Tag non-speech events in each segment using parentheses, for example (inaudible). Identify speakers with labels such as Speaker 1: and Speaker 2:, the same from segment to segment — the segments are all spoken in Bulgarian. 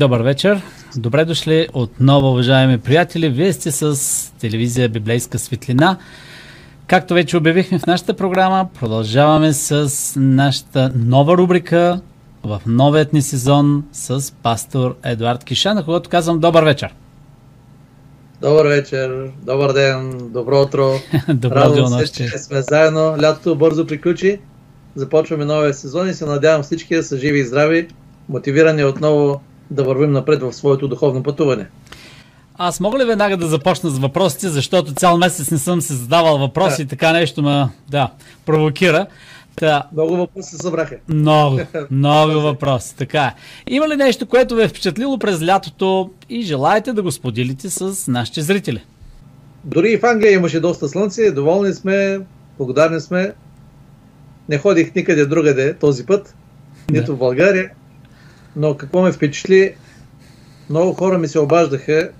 Speaker 1: Добър вечер. Добре дошли отново, уважаеми приятели. Вие сте с телевизия Библейска светлина. Както вече обявихме в нашата програма, продължаваме с нашата нова рубрика в новият ни сезон с пастор Едуард Киша, на когото казвам добър вечер.
Speaker 2: Добър вечер, добър ден, добро утро. (laughs)
Speaker 1: Добро
Speaker 2: Радвам се, че сме заедно. Лятото бързо приключи. Започваме новия сезон и се надявам всички да са живи и здрави, мотивирани отново да вървим напред в своето духовно пътуване.
Speaker 1: Аз мога ли веднага да започна с въпросите, защото цял месец не съм се задавал въпроси да. и така нещо ме да, провокира.
Speaker 2: Та, много въпроси се събраха.
Speaker 1: Много, (laughs) много въпроси. Така е. Има ли нещо, което ви е впечатлило през лятото и желаете да го споделите с нашите зрители?
Speaker 2: Дори и в Англия имаше доста слънце, доволни сме, благодарни сме. Не ходих никъде другаде този път, нито да. в България. Но какво ме впечатли, много хора ми се обаждаха,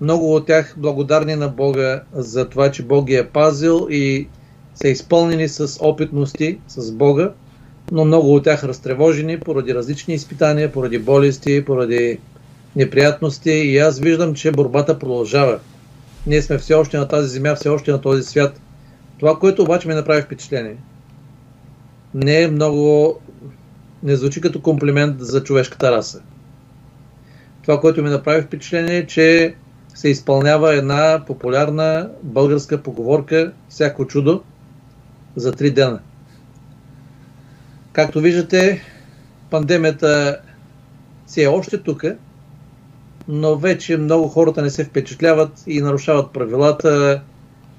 Speaker 2: много от тях благодарни на Бога за това, че Бог ги е пазил и са изпълнени с опитности с Бога, но много от тях разтревожени поради различни изпитания, поради болести, поради неприятности и аз виждам, че борбата продължава. Ние сме все още на тази земя, все още на този свят. Това, което обаче ми направи впечатление, не е много не звучи като комплимент за човешката раса. Това, което ми направи впечатление е, че се изпълнява една популярна българска поговорка всяко чудо за три дена. Както виждате, пандемията си е още тук, но вече много хората не се впечатляват и нарушават правилата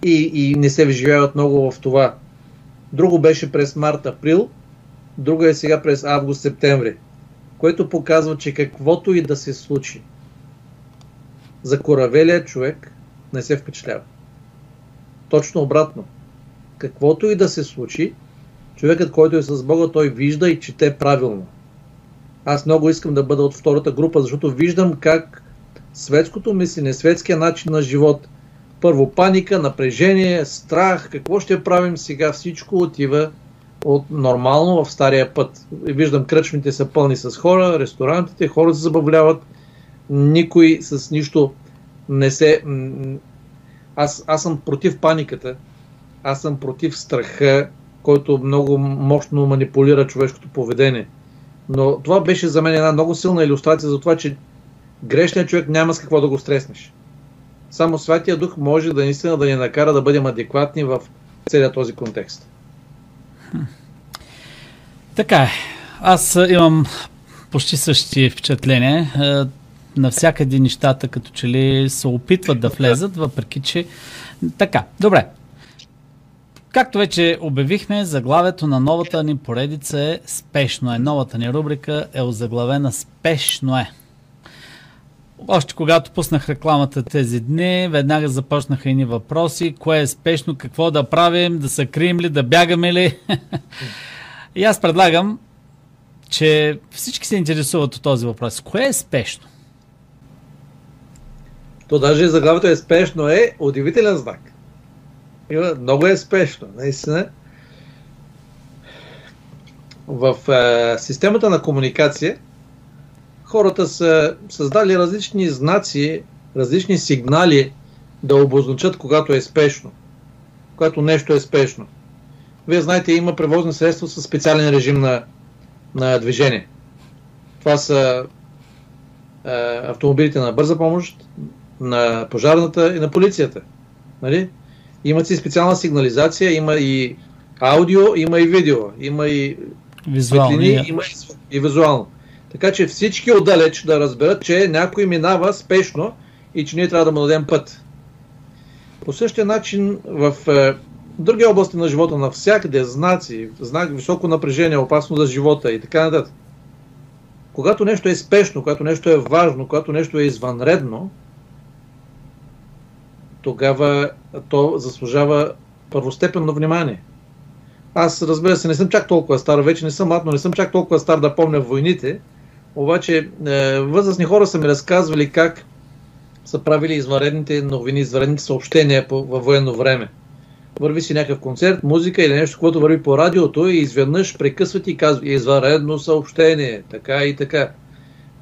Speaker 2: и, и не се вживяват много в това. Друго беше през март-април, друга е сега през август-септември, което показва, че каквото и да се случи, за коравелия човек не се впечатлява. Точно обратно. Каквото и да се случи, човекът, който е с Бога, той вижда и чете правилно. Аз много искам да бъда от втората група, защото виждам как светското мислене, светския начин на живот, първо паника, напрежение, страх, какво ще правим сега, всичко отива от нормално в стария път. Виждам, кръчмите са пълни с хора, ресторантите, хора се забавляват, никой с нищо не се... Аз, аз съм против паниката, аз съм против страха, който много мощно манипулира човешкото поведение. Но това беше за мен една много силна иллюстрация за това, че грешният човек няма с какво да го стреснеш. Само Святия Дух може да наистина да ни накара да бъдем адекватни в целият този контекст.
Speaker 1: Така е. Аз имам почти същи впечатления. Навсякъде нещата като че ли се опитват да влезат, въпреки че... Така, добре. Както вече обявихме, заглавието на новата ни поредица е Спешно е. Новата ни рубрика е озаглавена Спешно е. Още когато пуснах рекламата тези дни, веднага започнаха ни въпроси. Кое е спешно, какво да правим, да се крием ли, да бягаме ли? (laughs) И аз предлагам, че всички се интересуват от този въпрос. Кое е спешно?
Speaker 2: То даже заглавието е спешно е удивителен знак. Много е спешно, наистина. В е, системата на комуникация хората са създали различни знаци, различни сигнали да обозначат когато е спешно, когато нещо е спешно. Вие знаете, има превозни средства с специален режим на, на движение. Това са е, автомобилите на бърза помощ, на пожарната и на полицията. Нали? Имат си специална сигнализация, има и аудио, има и видео, има и светлини, има и, и визуално. Така че всички отдалеч да разберат, че някой минава спешно и че ние трябва да му дадем път. По същия начин в е, други области на живота, навсякъде знаци, знак високо напрежение, опасно за живота и така нататък. Когато нещо е спешно, когато нещо е важно, когато нещо е извънредно, тогава то заслужава първостепенно внимание. Аз, разбира се, не съм чак толкова стар, вече не съм млад, но не съм чак толкова стар да помня войните, обаче е, възрастни хора са ми разказвали как са правили извънредните новини, извънредните съобщения по, във военно време върви си някакъв концерт, музика или нещо, което върви по радиото и изведнъж прекъсват и казва извънредно съобщение, така и така.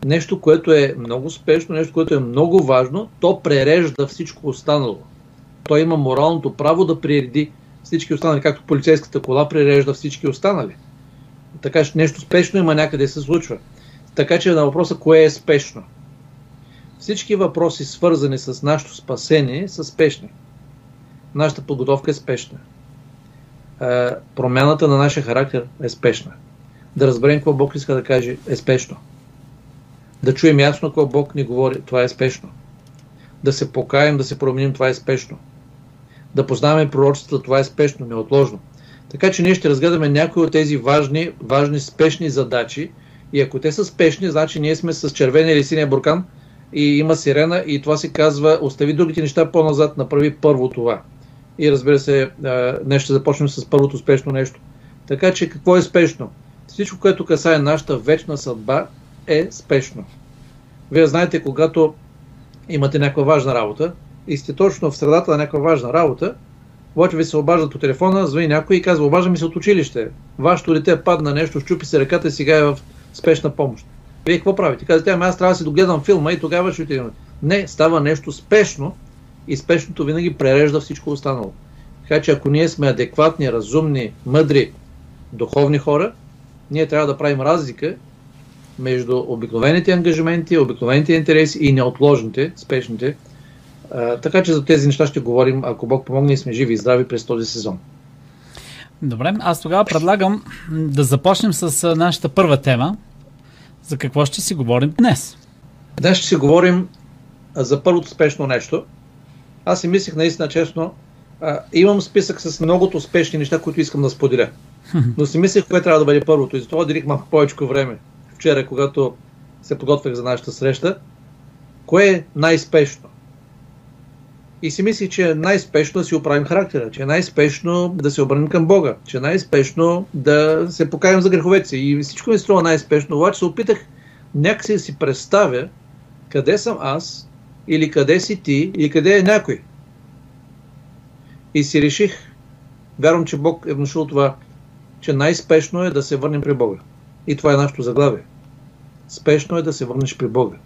Speaker 2: нещо, което е много спешно, нещо, което е много важно, то прережда всичко останало. Той има моралното право да приреди всички останали, както полицейската кола прережда всички останали. Така че нещо спешно има някъде се случва. Така че на въпроса кое е спешно. Всички въпроси, свързани с нашето спасение, са спешни. Нашата подготовка е спешна. Е, промяната на нашия характер е спешна. Да разберем какво Бог иска да каже е спешно. Да чуем ясно какво Бог ни говори, това е спешно. Да се покаем, да се променим, това е спешно. Да познаваме пророчеството, това е спешно, неотложно. Така че ние ще разгледаме някои от тези важни, важни спешни задачи и ако те са спешни, значи ние сме с червения или синия буркан и има сирена и това се казва остави другите неща по-назад, направи първо това. И разбира се, днес ще започнем с първото спешно нещо. Така че какво е спешно? Всичко, което касае нашата вечна съдба е спешно. Вие знаете, когато имате някаква важна работа и сте точно в средата на някаква важна работа, обаче ви се обаждат по телефона, звъни някой и казва, обажда ми се от училище. Вашето дете падна нещо, щупи се ръката и сега е в спешна помощ. Вие какво правите? Казвате, ами аз трябва да си догледам филма и тогава ще отидем. Не, става нещо спешно и спешното винаги прережда всичко останало. Така че ако ние сме адекватни, разумни, мъдри, духовни хора, ние трябва да правим разлика между обикновените ангажименти, обикновените интереси и неотложните, спешните. А, така че за тези неща ще говорим, ако Бог помогне и сме живи и здрави през този сезон.
Speaker 1: Добре, аз тогава предлагам да започнем с нашата първа тема. За какво ще си говорим днес?
Speaker 2: Днес ще си говорим за първото спешно нещо. Аз си мислих наистина честно, а, имам списък с многото успешни неща, които искам да споделя. (laughs) Но си мислех кое трябва да бъде първото и затова отделих малко повече време вчера, когато се подготвях за нашата среща. Кое е най-спешно? И си мислих, че е най-спешно да си оправим характера, че е най-спешно да се обърнем към Бога, че е най-спешно да се покаем за греховете си. И всичко ми струва най-спешно, обаче се опитах някакси да си представя къде съм аз, или къде си ти, или къде е някой. И си реших, вярвам, че Бог е внушил това, че най-спешно е да се върнем при Бога. И това е нашето заглавие. Спешно е да се върнеш при Бога.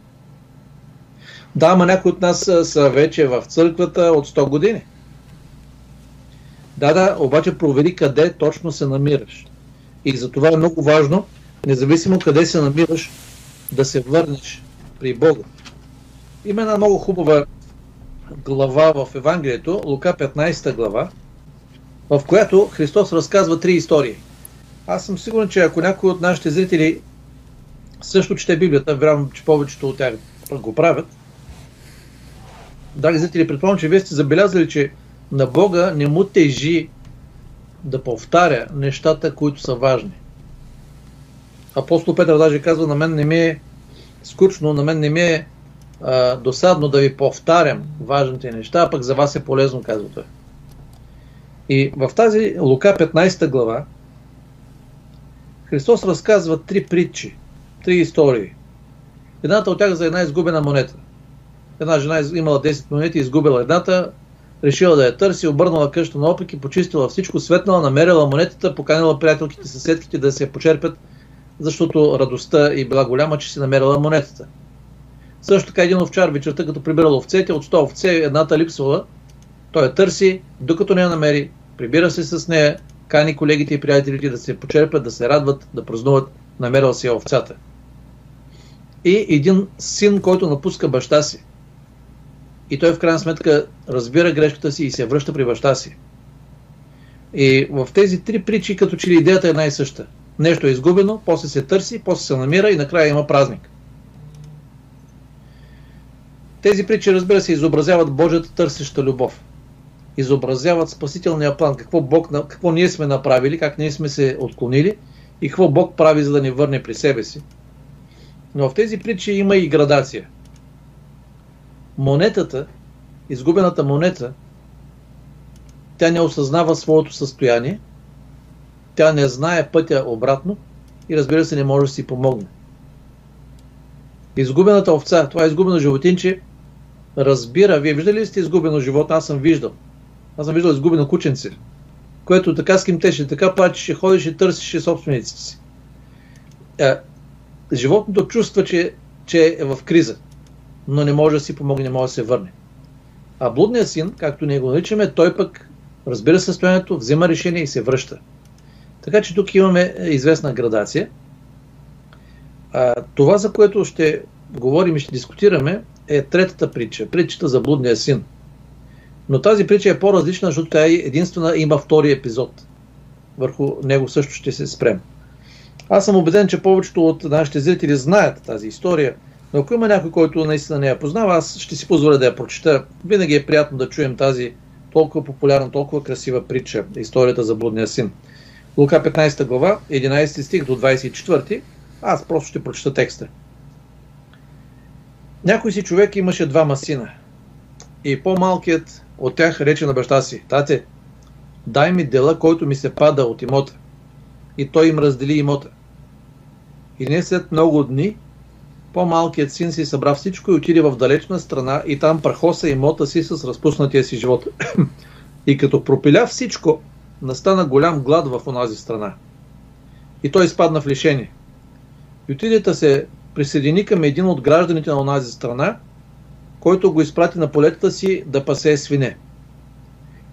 Speaker 2: Да, ама някои от нас са, вече в църквата от 100 години. Да, да, обаче провери къде точно се намираш. И за това е много важно, независимо къде се намираш, да се върнеш при Бога. Има една много хубава глава в Евангелието, Лука 15 глава, в която Христос разказва три истории. Аз съм сигурен, че ако някой от нашите зрители също чете Библията, вярвам, че повечето от тях го правят, драги зрители, предполагам, че вие сте забелязали, че на Бога не му тежи да повтаря нещата, които са важни. Апостол Петър даже казва, на мен не ми е скучно, на мен не ми е досадно да ви повтарям важните неща, а пък за вас е полезно, казва той. И в тази Лука 15 глава Христос разказва три притчи, три истории. Едната от тях за една изгубена монета. Една жена имала 10 монети, изгубила едната, решила да я търси, обърнала къща наопаки, почистила всичко, светнала, намерила монетата, поканила приятелките, съседките да се почерпят, защото радостта и била голяма, че си намерила монетата. Също така един овчар вечерта, като прибирал овцете, от 100 овце едната липсвала, той я търси, докато не я намери, прибира се с нея, кани колегите и приятелите да се почерпят, да се радват, да празнуват, намерил си овцата. И един син, който напуска баща си. И той в крайна сметка разбира грешката си и се връща при баща си. И в тези три притчи, като че ли идеята е най-съща. Нещо е изгубено, после се търси, после се намира и накрая има празник. Тези притчи, разбира се, изобразяват Божията търсеща любов. Изобразяват спасителния план, какво, Бог, какво ние сме направили, как ние сме се отклонили и какво Бог прави, за да ни върне при себе си. Но в тези притчи има и градация. Монетата, изгубената монета, тя не осъзнава своето състояние, тя не знае пътя обратно и разбира се не може да си помогне. Изгубената овца, това е изгубено животинче, разбира, вие виждали ли сте изгубено животно? Аз съм виждал. Аз съм виждал изгубено кученце, което така скимтеше, така плачеше, ходеше, търсеше собствениците си. Е, животното чувства, че че е в криза, но не може да си помогне, не може да се върне. А блудният син, както ние го наричаме, той пък разбира състоянието, взема решение и се връща. Така че тук имаме известна градация. А, това, за което ще говорим и ще дискутираме, е третата притча, притчата за блудния син. Но тази притча е по-различна, защото тя е единствена има втори епизод. Върху него също ще се спрем. Аз съм убеден, че повечето от нашите зрители знаят тази история, но ако има някой, който наистина не я познава, аз ще си позволя да я прочета. Винаги е приятно да чуем тази толкова популярна, толкова красива притча, историята за блудния син. Лука 15 глава, 11 стих до 24, аз просто ще прочета текста. Някой си човек имаше двама сина. И по-малкият от тях рече на баща си, тате, дай ми дела, който ми се пада от имота. И той им раздели имота. И не след много дни, по-малкият син си събра всичко и отиде в далечна страна и там прахоса имота си с разпуснатия си живот. (clears throat) и като пропиля всичко, настана голям глад в онази страна. И той изпадна в лишение. И отиде да се присъедини към един от гражданите на онази страна, който го изпрати на полетата си да пасе свине.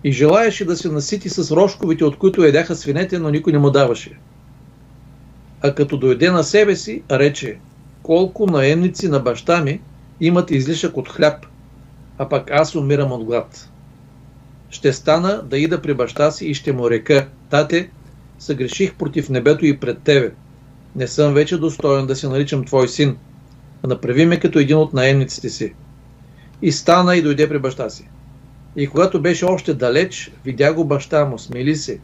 Speaker 2: И желаеше да се насити с рожковите, от които едяха свинете, но никой не му даваше. А като дойде на себе си, рече, колко наемници на баща ми имат излишък от хляб, а пък аз умирам от глад. Ще стана да ида при баща си и ще му река, тате, съгреших против небето и пред тебе. Не съм вече достоен да се наричам твой син. Направи ме като един от наемниците си. И стана и дойде при баща си. И когато беше още далеч, видя го баща му, смели се.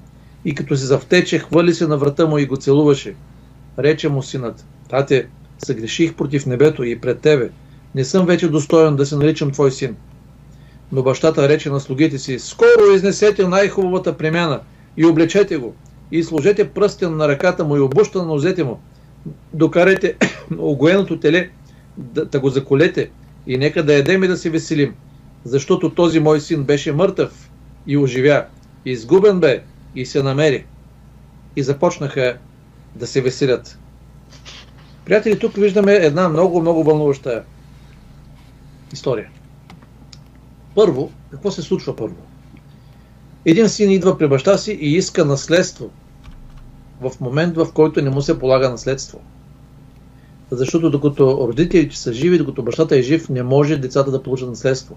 Speaker 2: И като се завтече, хвърли се на врата му и го целуваше. Рече му синът, тате, съгреших против небето и пред тебе. Не съм вече достоен да се наричам твой син. Но бащата рече на слугите си, скоро изнесете най-хубавата премяна и облечете го, и сложете пръстен на ръката му и обуща на нозете му. Докарайте (coughs) огоеното теле, да, да го заколете и нека да едем и да се веселим, защото този мой син беше мъртъв и оживя, изгубен бе и се намери. И започнаха да се веселят. Приятели, тук виждаме една много, много вълнуваща история. Първо, какво се случва първо? Един син идва при баща си и иска наследство в момент, в който не му се полага наследство. Защото докато родителите са живи, докато бащата е жив, не може децата да получат наследство.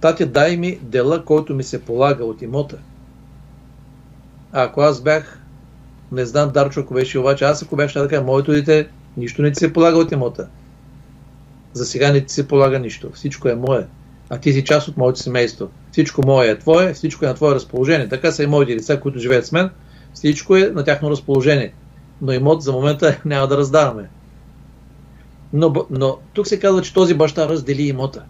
Speaker 2: Тати, дай ми дела, който ми се полага от имота. А ако аз бях, не знам Дарчо, ако беше обаче, аз ако бях, ще да кажа, моето дете, нищо не ти се полага от имота. За сега не ти се полага нищо. Всичко е мое. А ти си част от моето семейство. Всичко мое е твое, всичко е на твое разположение. Така са и моите деца, които живеят с мен. Всичко е на тяхно разположение. Но имот за момента (laughs) няма да раздаваме. Но, но тук се казва, че този баща раздели имота.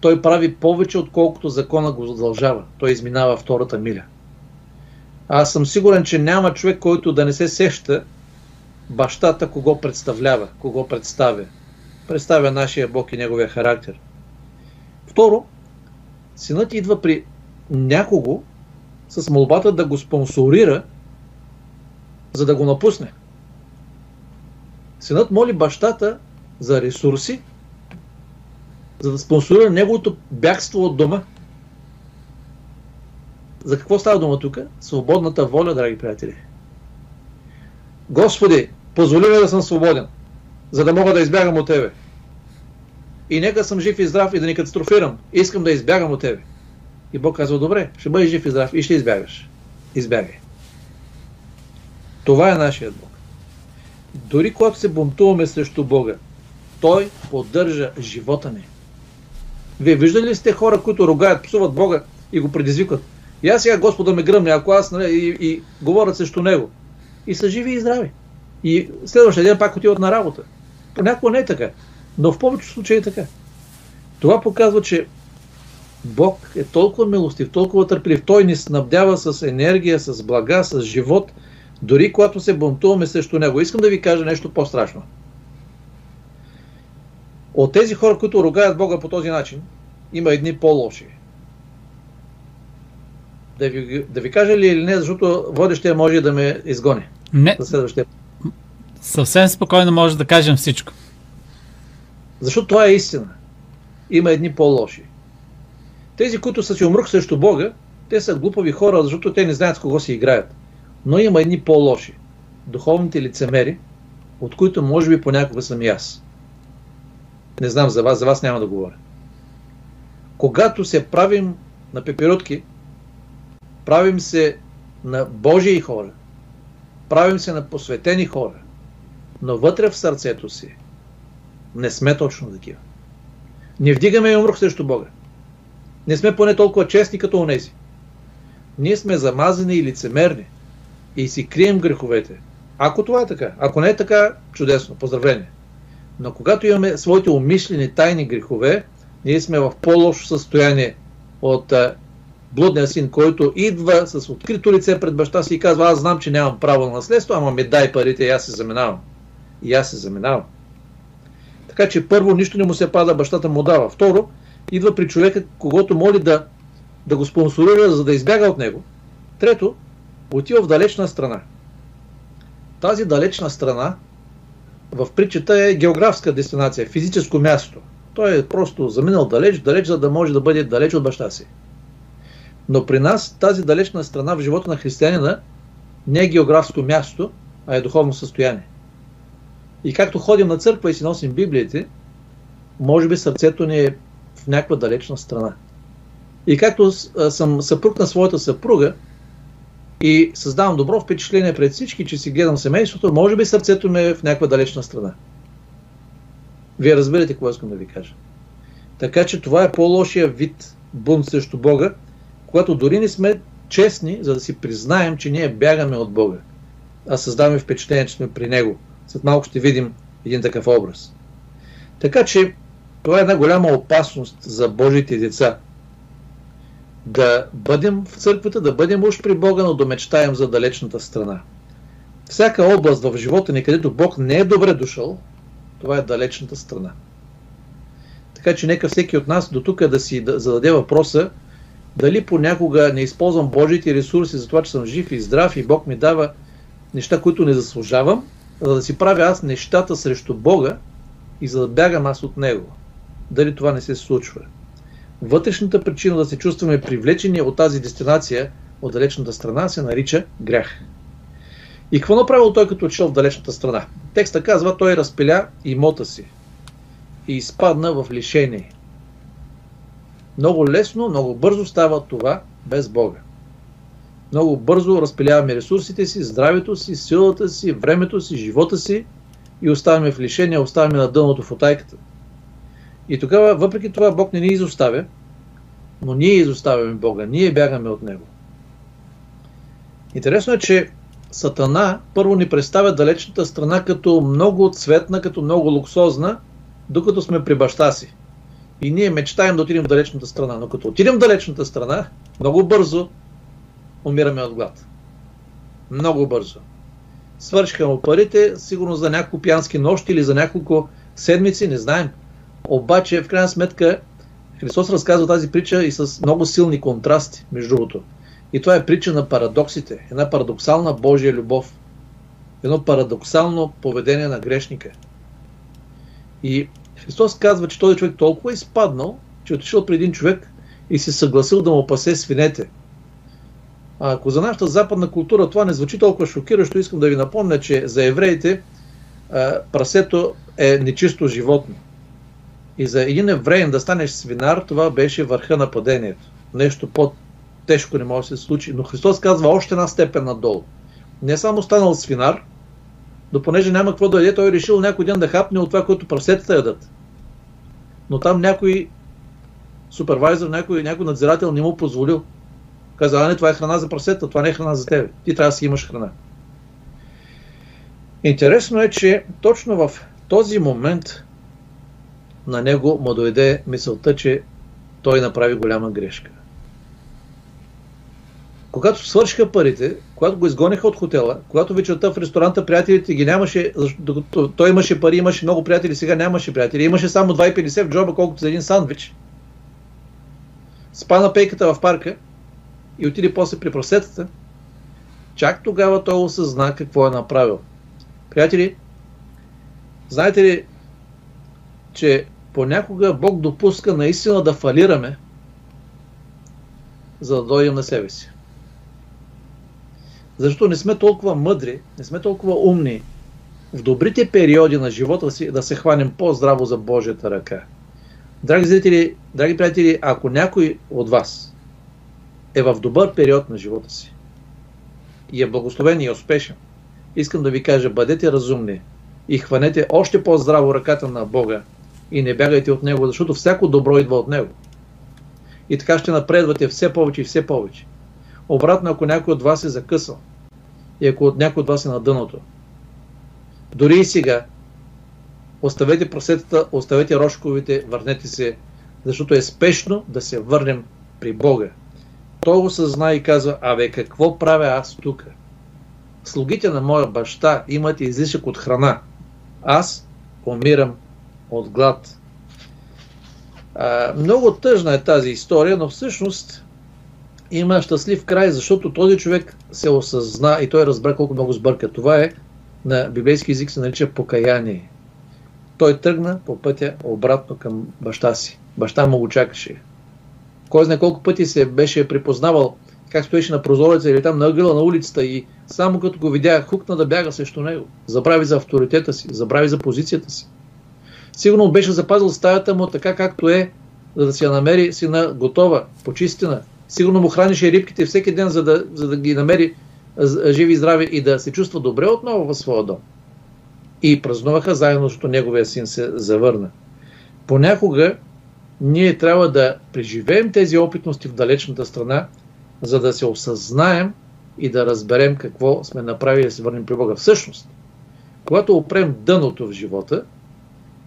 Speaker 2: Той прави повече, отколкото закона го задължава. Той изминава втората миля. Аз съм сигурен, че няма човек, който да не се сеща бащата кого представлява, кого представя. Представя нашия Бог и неговия характер. Второ, синът идва при някого с молбата да го спонсорира, за да го напусне. Синът моли бащата за ресурси, за да спонсорира неговото бягство от дома. За какво става дума тук? Свободната воля, драги приятели. Господи, позволи ми да съм свободен, за да мога да избягам от Тебе. И нека съм жив и здрав и да не катастрофирам. Искам да избягам от Тебе. И Бог казва, добре, ще бъдеш жив и здрав и ще избягаш. Избягай. Това е нашият Бог. Дори когато се бунтуваме срещу Бога, Той поддържа живота ни. Вие виждали ли сте хора, които ругаят, псуват Бога и го предизвикват? И аз сега Господа ме гръмне, ако аз нали, и, и говорят срещу Него. И са живи и здрави. И следващия ден пак отиват на работа. Понякога не е така. Но в повечето случаи е така. Това показва, че Бог е толкова милостив, толкова търпелив. Той ни снабдява с енергия, с блага, с живот, дори когато се бунтуваме срещу Него. Искам да ви кажа нещо по-страшно. От тези хора, които ругаят Бога по този начин, има едни по-лоши. Да ви, да ви кажа ли или не, защото водещия може да ме изгони.
Speaker 1: Не. За следващия. Съвсем спокойно може да кажем всичко.
Speaker 2: Защото това е истина. Има едни по-лоши. Тези, които са си умръх срещу Бога, те са глупави хора, защото те не знаят с кого си играят. Но има едни по-лоши. Духовните лицемери, от които може би понякога съм и аз. Не знам за вас, за вас няма да говоря. Когато се правим на пеперутки, правим се на Божии хора, правим се на посветени хора, но вътре в сърцето си не сме точно такива. Не вдигаме умрух срещу Бога. Не сме поне толкова честни като онези. Ние сме замазани и лицемерни и си крием греховете. Ако това е така, ако не е така, чудесно, поздравление. Но когато имаме своите умишлени тайни грехове, ние сме в по-лошо състояние от а, блудния син, който идва с открито лице пред баща си и казва, аз знам, че нямам право на наследство, ама ми дай парите и аз се заминавам. И аз се заминавам. Така че първо нищо не му се пада, бащата му дава. Второ, идва при човека, когато моли да, да го спонсорира, за да избяга от него. Трето, отива в далечна страна. Тази далечна страна в притчата е географска дестинация, физическо място. Той е просто заминал далеч, далеч, за да може да бъде далеч от баща си. Но при нас тази далечна страна в живота на християнина не е географско място, а е духовно състояние. И както ходим на църква и си носим Библиите, може би сърцето ни е в някаква далечна страна. И както съм съпруг на своята съпруга и създавам добро впечатление пред всички, че си гледам семейството, може би сърцето ми е в някаква далечна страна. Вие разбирате какво искам да ви кажа. Така че това е по-лошия вид бунт срещу Бога, когато дори не сме честни, за да си признаем, че ние бягаме от Бога, а създаваме впечатление, че сме при Него. След малко ще видим един такъв образ. Така че това е една голяма опасност за Божите деца. Да бъдем в църквата, да бъдем уж при Бога, но да мечтаем за далечната страна. Всяка област в живота ни, където Бог не е добре дошъл, това е далечната страна. Така че нека всеки от нас до тук да си зададе въпроса дали понякога не използвам Божите ресурси за това, че съм жив и здрав и Бог ми дава неща, които не заслужавам, за да си правя аз нещата срещу Бога и за да бягам аз от Него. Дали това не се случва? Вътрешната причина да се чувстваме привлечени от тази дестинация, от далечната страна, се нарича грях. И какво направил той като отишъл в далечната страна? Текста казва, той разпиля имота си и изпадна в лишение. Много лесно, много бързо става това без Бога. Много бързо разпиляваме ресурсите си, здравето си, силата си, времето си, живота си и оставяме в лишение, оставяме на дъното в отайката. И тогава, въпреки това, Бог не ни изоставя, но ние изоставяме Бога, ние бягаме от Него. Интересно е, че Сатана първо ни представя далечната страна като много цветна, като много луксозна, докато сме при баща си. И ние мечтаем да отидем в далечната страна. Но като отидем в далечната страна, много бързо умираме от глад. Много бързо. Свършиха му парите, сигурно за няколко пиянски нощи или за няколко седмици, не знаем. Обаче, в крайна сметка, Христос разказва тази притча и с много силни контрасти, между другото. И това е притча на парадоксите, една парадоксална Божия любов, едно парадоксално поведение на грешника. И Христос казва, че този човек толкова е изпаднал, че е отишъл при един човек и се съгласил да му пасе свинете. А ако за нашата западна култура това не звучи толкова шокиращо, искам да ви напомня, че за евреите прасето е нечисто животно. И за един евреин да станеш свинар, това беше върха на падението. Нещо по-тежко не може да се случи. Но Христос казва още една степен надолу. Не само станал свинар, но понеже няма какво да яде, той е решил някой ден да хапне от това, което прасетата ядат. Но там някой супервайзър, някой, някой надзирател не му позволил. Каза, а не, това е храна за прасета, това не е храна за тебе. Ти трябва да си имаш храна. Интересно е, че точно в този момент на него му дойде мисълта, че той направи голяма грешка. Когато свършиха парите, когато го изгониха от хотела, когато вечерта в ресторанта приятелите ги нямаше, защото той имаше пари, имаше много приятели, сега нямаше приятели, имаше само 2,50 в джоба, колкото за един сандвич. Спа на пейката в парка и отиде после при просетата, чак тогава той осъзна какво е направил. Приятели, знаете ли, че понякога Бог допуска наистина да фалираме, за да дойдем на себе си. Защото не сме толкова мъдри, не сме толкова умни в добрите периоди на живота си да се хванем по-здраво за Божията ръка. Драги зрители, драги приятели, ако някой от вас е в добър период на живота си и е благословен и е успешен, искам да ви кажа, бъдете разумни и хванете още по-здраво ръката на Бога и не бягайте от Него, защото всяко добро идва от Него. И така ще напредвате все повече и все повече. Обратно, ако някой от вас е закъсал и ако от някой от вас е на дъното, дори и сега, оставете просетата, оставете рошковите, върнете се, защото е спешно да се върнем при Бога. Той го съзна и казва, абе какво правя аз тук? Слугите на моя баща имат излишък от храна. Аз умирам от глад. А, много тъжна е тази история, но всъщност има щастлив край, защото този човек се осъзна и той разбра колко много сбърка. Това е на библейски език се нарича покаяние. Той тръгна по пътя обратно към баща си. Баща му го чакаше. Кой знае колко пъти се беше припознавал как стоеше на прозореца или там на ъгъла на улицата и само като го видя, хукна да бяга срещу него. Забрави за авторитета си, забрави за позицията си. Сигурно беше запазил стаята му така както е, за да си я намери сина готова, почистена. Сигурно му хранише рибките всеки ден, за да, за да ги намери живи и здрави и да се чувства добре отново в своя дом. И празнуваха заедно, защото неговия син се завърна. Понякога ние трябва да преживеем тези опитности в далечната страна, за да се осъзнаем и да разберем какво сме направили да се върнем при Бога. Всъщност, когато опрем дъното в живота,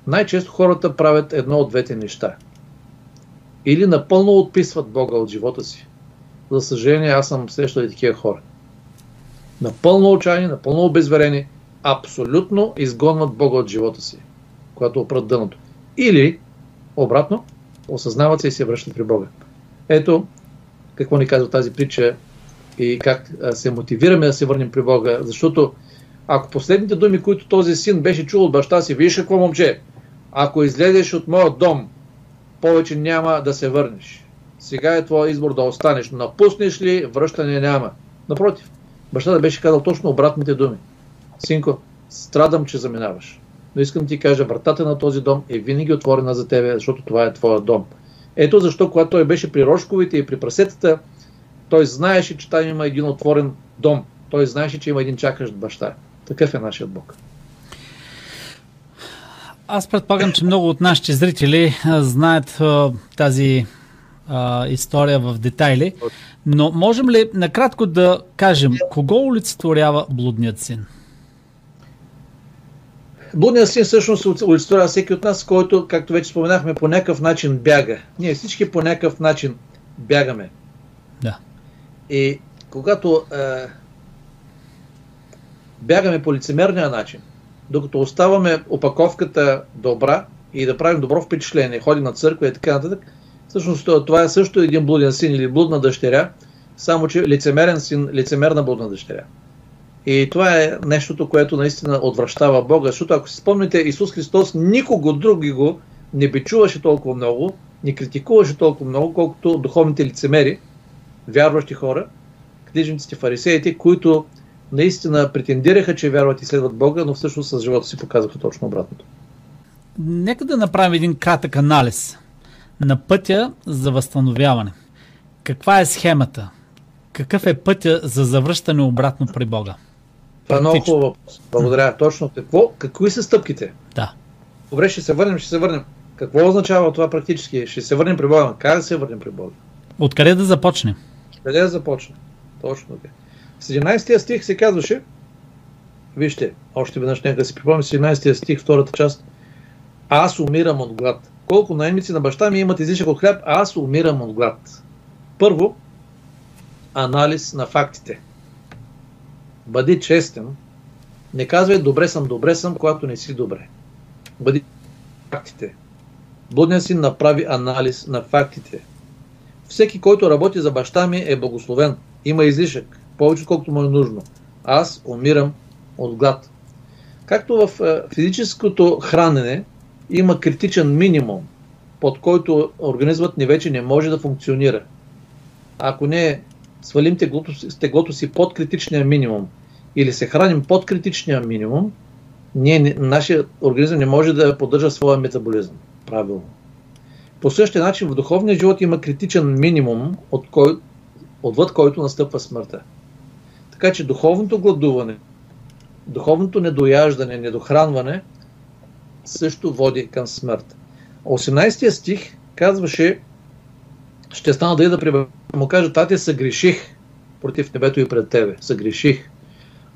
Speaker 2: най-често хората правят едно от двете неща. Или напълно отписват Бога от живота си. За съжаление, аз съм срещал и такива хора. Напълно отчаяни, напълно обезверени, абсолютно изгонват Бога от живота си, когато опрат дъното. Или, обратно, осъзнават се и се връщат при Бога. Ето какво ни казва тази притча и как се мотивираме да се върнем при Бога, защото ако последните думи, които този син беше чул от баща си, виж какво момче, ако излезеш от моят дом, повече няма да се върнеш. Сега е твой избор да останеш. Напуснеш ли, връщане няма. Напротив, бащата беше казал точно обратните думи. Синко, страдам, че заминаваш. Но искам ти кажа, вратата на този дом е винаги отворена за тебе, защото това е твоя дом. Ето защо, когато той беше при рожковите и при прасетата, той знаеше, че там има един отворен дом. Той знаеше, че има един чакащ баща. Такъв е нашият Бог.
Speaker 1: Аз предполагам, че много от нашите зрители знаят а, тази а, история в детайли, но можем ли накратко да кажем, кого олицетворява блудният син?
Speaker 2: Блудният син всъщност олицетворява всеки от нас, който, както вече споменахме, по някакъв начин бяга. Ние всички по някакъв начин бягаме.
Speaker 1: Да.
Speaker 2: И когато е, бягаме по лицемерния начин, докато оставаме опаковката добра и да правим добро впечатление, ходим на църква и така нататък, всъщност това е също един блуден син или блудна дъщеря, само че лицемерен син, лицемерна блудна дъщеря. И това е нещото, което наистина отвръщава Бога, защото ако си спомните, Исус Христос никого други го не бичуваше толкова много, не критикуваше толкова много, колкото духовните лицемери, вярващи хора, книжниците, фарисеите, които наистина претендираха, че вярват и следват Бога, но всъщност с живота си показаха точно обратното.
Speaker 1: Нека да направим един кратък анализ на пътя за възстановяване. Каква е схемата? Какъв е пътя за завръщане обратно при Бога?
Speaker 2: Това е много хубаво въпрос. Благодаря. Точно какво? Какви са стъпките?
Speaker 1: Да.
Speaker 2: Добре, ще се върнем, ще се върнем. Какво означава това практически? Ще се върнем при Бога. Как да се върнем при Бога?
Speaker 1: Откъде да започнем?
Speaker 2: Къде да започнем? Точно така. В 17 стих се казваше, вижте, още веднъж нека си припомня 17 стих, втората част, аз умирам от глад. Колко наемници на баща ми имат излишък от хляб, аз умирам от глад. Първо, анализ на фактите. Бъди честен. Не казвай добре съм, добре съм, когато не си добре. Бъди фактите. Блудният си направи анализ на фактите. Всеки, който работи за баща ми е благословен. Има излишък повече колкото му е нужно. Аз умирам от глад. Както в е, физическото хранене, има критичен минимум, под който организмът ни вече не може да функционира. Ако не свалим теглото, теглото си под критичния минимум или се храним под критичния минимум, ние, нашия организъм не може да поддържа своя метаболизъм. Правилно. По същия начин в духовния живот има критичен минимум, от кой, отвъд който настъпва смъртта. Така че духовното гладуване, духовното недояждане, недохранване също води към смърт. 18 стих казваше, ще стана да ида да му кажа, тати, съгреших против небето и пред тебе. Съгреших.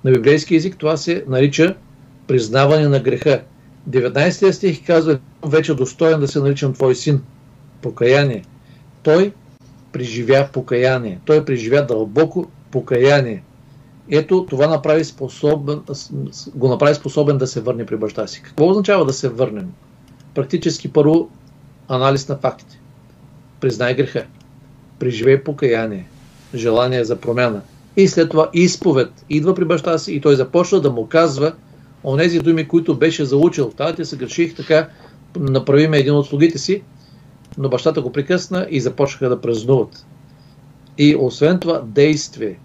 Speaker 2: На библейски язик това се нарича признаване на греха. 19 стих казва, вече достоен да се наричам твой син. Покаяние. Той преживя покаяние. Той преживя дълбоко покаяние. Ето това направи способен, го направи способен да се върне при баща си. Какво означава да се върнем? Практически първо анализ на фактите. Признай греха. Преживей покаяние. Желание за промяна. И след това изповед. Идва при баща си и той започва да му казва онези думи, които беше заучил. Тате се греших, така направиме един от слугите си, но бащата го прекъсна и започнаха да празнуват. И освен това, действие.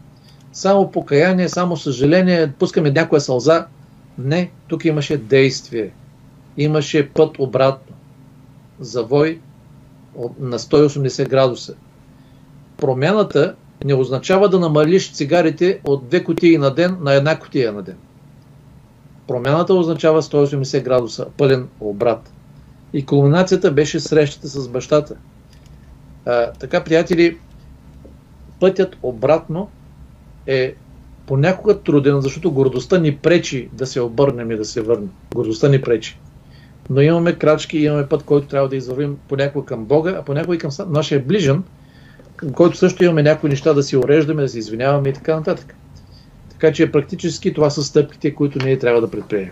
Speaker 2: Само покаяние, само съжаление, пускаме някоя сълза. Не, тук имаше действие. Имаше път обратно. Завой на 180 градуса. Промяната не означава да намалиш цигарите от две кутии на ден на една кутия на ден. Промяната означава 180 градуса, пълен обрат. И кулминацията беше срещата с бащата. А, така, приятели, пътят обратно е понякога труден, защото гордостта ни пречи да се обърнем и да се върнем. Гордостта ни пречи. Но имаме крачки, имаме път, който трябва да извървим понякога към Бога, а понякога и към нашия ближен, към който също имаме някои неща да си уреждаме, да си извиняваме и така нататък. Така че практически това са стъпките, които ние трябва да предприемем.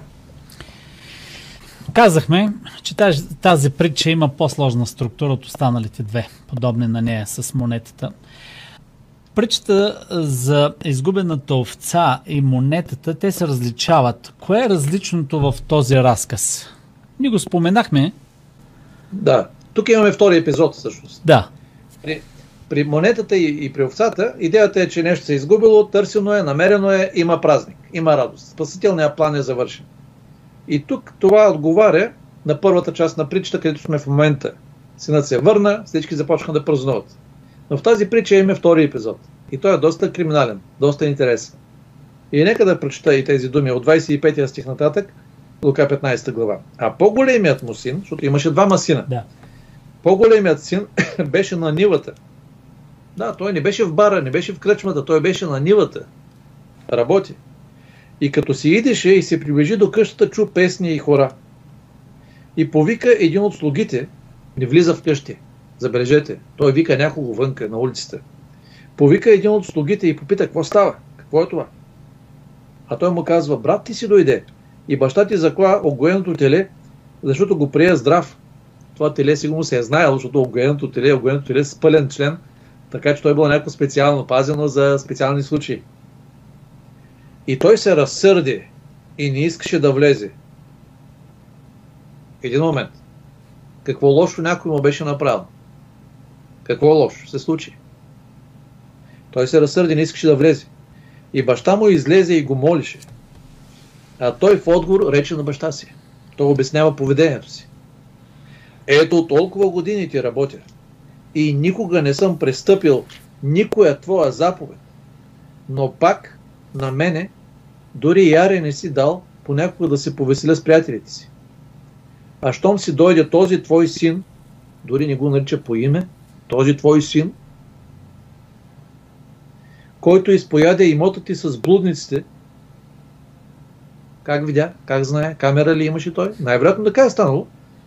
Speaker 1: Казахме, че тази, тази притча има по-сложна структура от останалите две, подобни на нея с монетата. Притчата за изгубената овца и монетата, те се различават. Кое е различното в този разказ? Ние го споменахме.
Speaker 2: Да, тук имаме втори епизод всъщност.
Speaker 1: Да.
Speaker 2: При, при монетата и, и при овцата, идеята е, че нещо се е изгубило, търсено е, намерено е, има празник, има радост. Спасителният план е завършен. И тук това отговаря на първата част на притчата, където сме в момента. Синът се върна, всички започнаха да празнуват. Но в тази притча има втори епизод. И той е доста криминален, доста интересен. И нека да прочета и тези думи от 25 стих нататък, Лука 15 глава. А по-големият му син, защото имаше двама сина,
Speaker 1: да.
Speaker 2: по-големият син (laughs) беше на нивата. Да, той не беше в бара, не беше в кръчмата, той беше на нивата. Работи. И като си идеше и се приближи до къщата, чу песни и хора. И повика един от слугите, не влиза в къщи. Забележете, той вика някого вънка на улицата. Повика един от слугите и попита, какво става? Какво е това? А той му казва, брат ти си дойде. И баща ти закла огоеното теле, защото го прие здрав. Това теле сигурно се е знаел, защото огоеното теле, огоеното теле е с пълен член, така че той било някакво специално, пазено за специални случаи. И той се разсърди и не искаше да влезе. Един момент. Какво лошо някой му беше направил? Какво лошо се случи? Той се разсърди, не искаше да влезе. И баща му излезе и го молише. А той в отговор рече на баща си. Той обяснява поведението си. Ето толкова години ти работя и никога не съм престъпил никоя твоя заповед. Но пак на мене дори яре не си дал понякога да се повеселя с приятелите си. А щом си дойде този твой син, дори не го нарича по име, този твой син, който изпояде имота ти с блудниците, как видя, как знае, камера ли имаше той? Най-вероятно така е станало,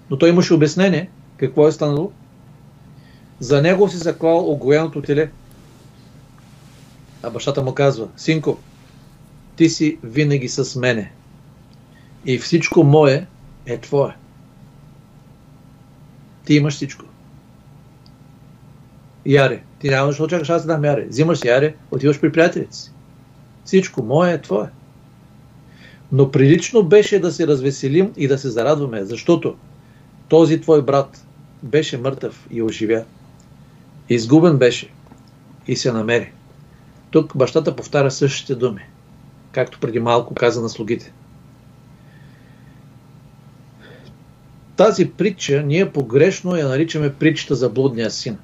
Speaker 2: но той имаше обяснение какво е станало. За него си заклал огоеното теле. А бащата му казва, синко, ти си винаги с мене. И всичко мое е твое. Ти имаш всичко. Яре, ти няма да очакваш аз да дам яре. Взимаш яре, отиваш при приятелите си. Всичко мое е твое. Но прилично беше да се развеселим и да се зарадваме, защото този твой брат беше мъртъв и оживя. Изгубен беше и се намери. Тук бащата повтаря същите думи, както преди малко каза на слугите. Тази притча ние погрешно я наричаме притчата за блудния син.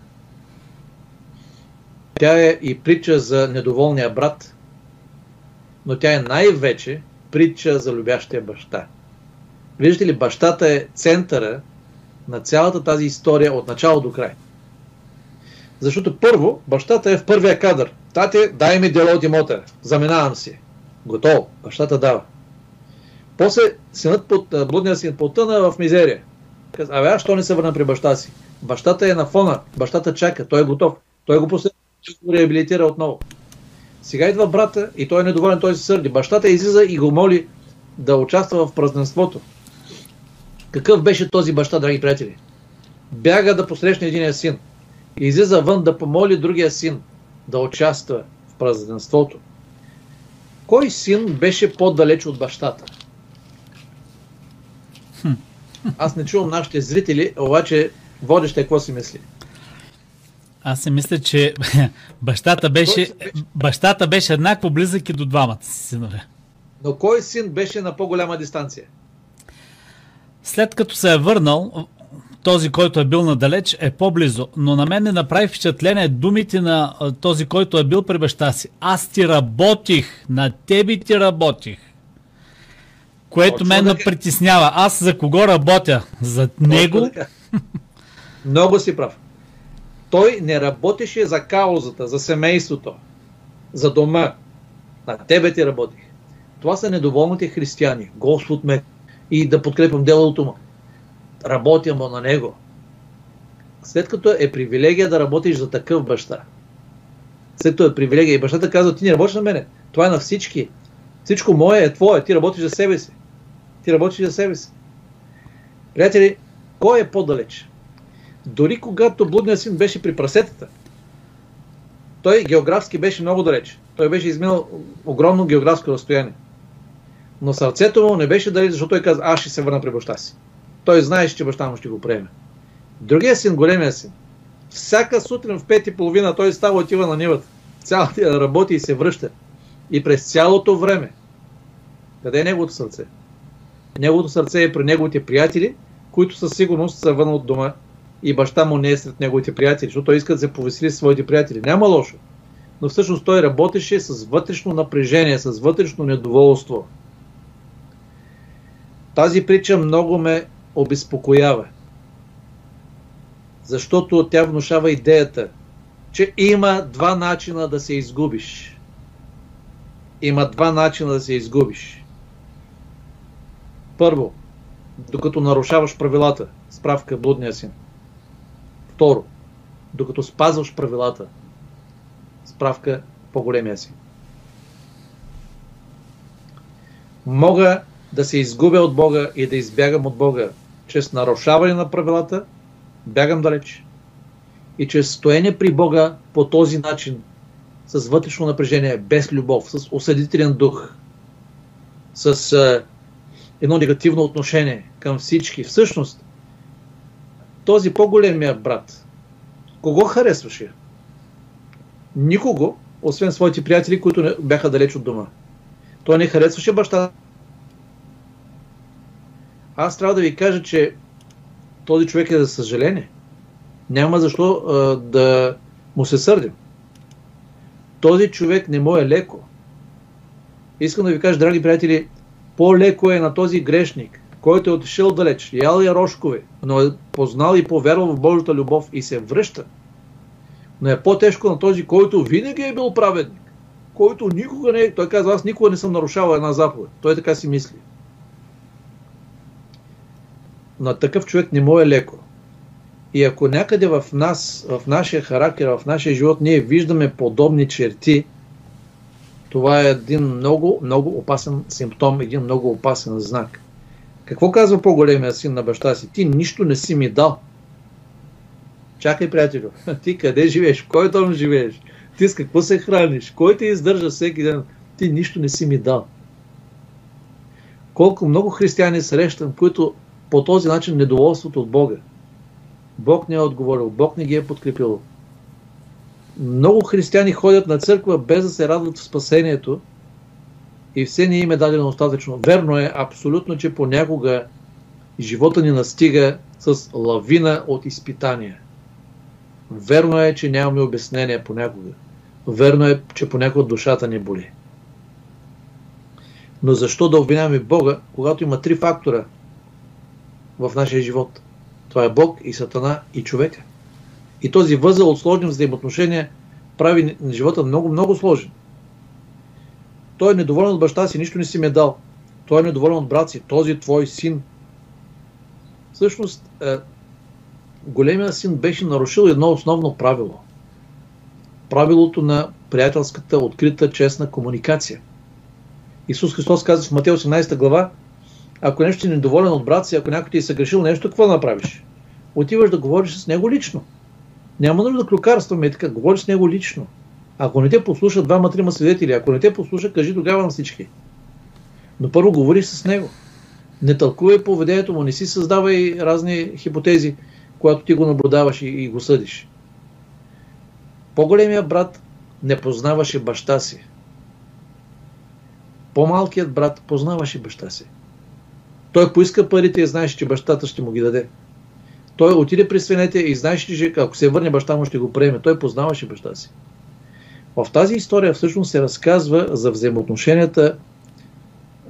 Speaker 2: Тя е и притча за недоволния брат, но тя е най-вече притча за любящия баща. Виждате ли, бащата е центъра на цялата тази история от начало до край. Защото първо, бащата е в първия кадър. Тате, дай ми дело от имота. Заминавам си. Готово. Бащата дава. После синът под, блудният син потъна в мизерия. Каза, абе, аз що не се върна при баща си? Бащата е на фона. Бащата чака. Той е готов. Той го последва. Го реабилитира отново. Сега идва брата и той е недоволен, той се сърди. Бащата излиза и го моли да участва в празненството. Какъв беше този баща, драги приятели? Бяга да посрещне единия син. Излиза вън да помоли другия син да участва в празненството. Кой син беше по-далеч от бащата? Аз не чувам нашите зрители, обаче водеща какво си мисли?
Speaker 1: Аз си мисля, че (laughs) бащата беше, бащата беше еднакво близък и до двамата си синове.
Speaker 2: Но кой син беше на по-голяма дистанция?
Speaker 1: След като се е върнал, този, който е бил надалеч, е по-близо. Но на мен не направи впечатление думите на този, който е бил при баща си. Аз ти работих, на тебе ти работих. Което Точно мен така. притеснява. Аз за кого работя? За него?
Speaker 2: Много си прав. Той не работеше за каузата, за семейството, за дома. На тебе ти работих. Това са недоволните християни. Господ ме и да подкрепям делото му. Работя му на него. След като е привилегия да работиш за такъв баща, след като е привилегия и бащата казва, ти не работиш на мене, това е на всички. Всичко мое е твое, ти работиш за себе си. Ти работиш за себе си. Приятели, кой е по-далеч? Дори когато блудният син беше при прасетата, той географски беше много далеч. Той беше изминал огромно географско разстояние. Но сърцето му не беше дали, защото той каза, аз ще се върна при баща си. Той знаеше, че баща му ще го приеме. Другия син, големия син, всяка сутрин в пет и половина той става отива на нивата. Цялата работи и се връща. И през цялото време, къде е неговото сърце? Неговото сърце е при неговите приятели, които със сигурност са вън от дома и баща му не е сред неговите приятели, защото той иска да се повесели своите приятели. Няма лошо. Но всъщност той работеше с вътрешно напрежение, с вътрешно недоволство. Тази притча много ме обезпокоява. Защото тя внушава идеята, че има два начина да се изгубиш. Има два начина да се изгубиш. Първо, докато нарушаваш правилата, справка блудния син. Второ, докато спазваш правилата, справка по-големия си. Мога да се изгубя от Бога и да избягам от Бога чрез нарушаване на правилата, бягам далеч. И чрез стоене при Бога по този начин, с вътрешно напрежение, без любов, с осъдителен дух, с едно негативно отношение към всички. Всъщност, този по-големия брат, кого харесваше? Никого, освен своите приятели, които бяха далеч от дома. Той не харесваше баща. Аз трябва да ви кажа, че този човек е за съжаление. Няма защо а, да му се сърдим. Този човек не му е леко. Искам да ви кажа, драги приятели, по-леко е на този грешник, който е отишъл далеч, ял я рошкове, но е познал и повярвал в Божията любов и се връща. Но е по-тежко на този, който винаги е бил праведник, който никога не е... Той казва, аз никога не съм нарушавал една заповед. Той така си мисли. На такъв човек не му е леко. И ако някъде в нас, в нашия характер, в нашия живот, ние виждаме подобни черти, това е един много, много опасен симптом, един много опасен знак. Какво казва по-големия син на баща си? Ти нищо не си ми дал. Чакай, приятелю, (laughs) ти къде живееш? В кой дом живееш? Ти с какво се храниш? Кой те издържа всеки ден? Ти нищо не си ми дал. Колко много християни срещам, които по този начин недоволството от Бога. Бог не е отговорил, Бог не ги е подкрепил. Много християни ходят на църква без да се радват в спасението и все не им е дадено достатъчно. Верно е абсолютно, че понякога живота ни настига с лавина от изпитания. Верно е, че нямаме обяснение понякога. Верно е, че понякога душата ни боли. Но защо да обвиняваме Бога, когато има три фактора в нашия живот? Това е Бог и Сатана и човека. И този възел от сложни взаимоотношения прави живота много, много сложен. Той е недоволен от баща си, нищо не си ме дал. Той е недоволен от брат си, този твой син. Всъщност, е, големия син беше нарушил едно основно правило. Правилото на приятелската, открита, честна комуникация. Исус Христос каза в Матео 18 глава, ако нещо си недоволен от брат си, ако някой ти е съгрешил нещо, какво направиш? Отиваш да говориш с него лично. Няма нужда да клюкарстваме така, говориш с него лично. Ако не те послушат двама-трима свидетели, ако не те послушат, кажи тогава на всички. Но първо говориш с него. Не тълкувай поведението му, не си създавай разни хипотези, когато ти го наблюдаваш и, и го съдиш. По-големия брат не познаваше баща си. По-малкият брат познаваше баща си. Той поиска парите и знаеше, че бащата ще му ги даде. Той отиде при свинете и знаеше, че ако се върне баща му ще го приеме. Той познаваше баща си. В тази история всъщност се разказва за взаимоотношенията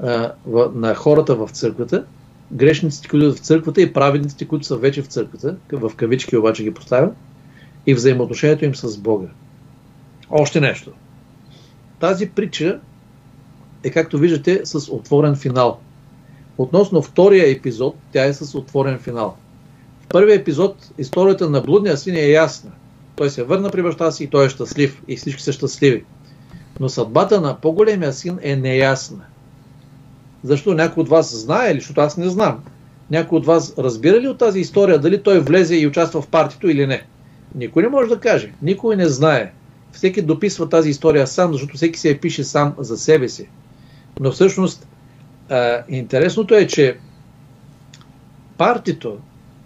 Speaker 2: а, на хората в църквата, грешниците, които са в църквата и праведниците, които са вече в църквата, в кавички обаче ги поставя, и взаимоотношението им с Бога. Още нещо. Тази притча е, както виждате, с отворен финал. Относно втория епизод, тя е с отворен финал. В първия епизод историята на блудния син е ясна. Той се върна при баща си и той е щастлив. И всички са щастливи. Но съдбата на по-големия син е неясна. Защо някой от вас знае или защото аз не знам? Някой от вас разбира ли от тази история дали той влезе и участва в партито или не? Никой не може да каже. Никой не знае. Всеки дописва тази история сам, защото всеки се я пише сам за себе си. Но всъщност интересното е, че партито,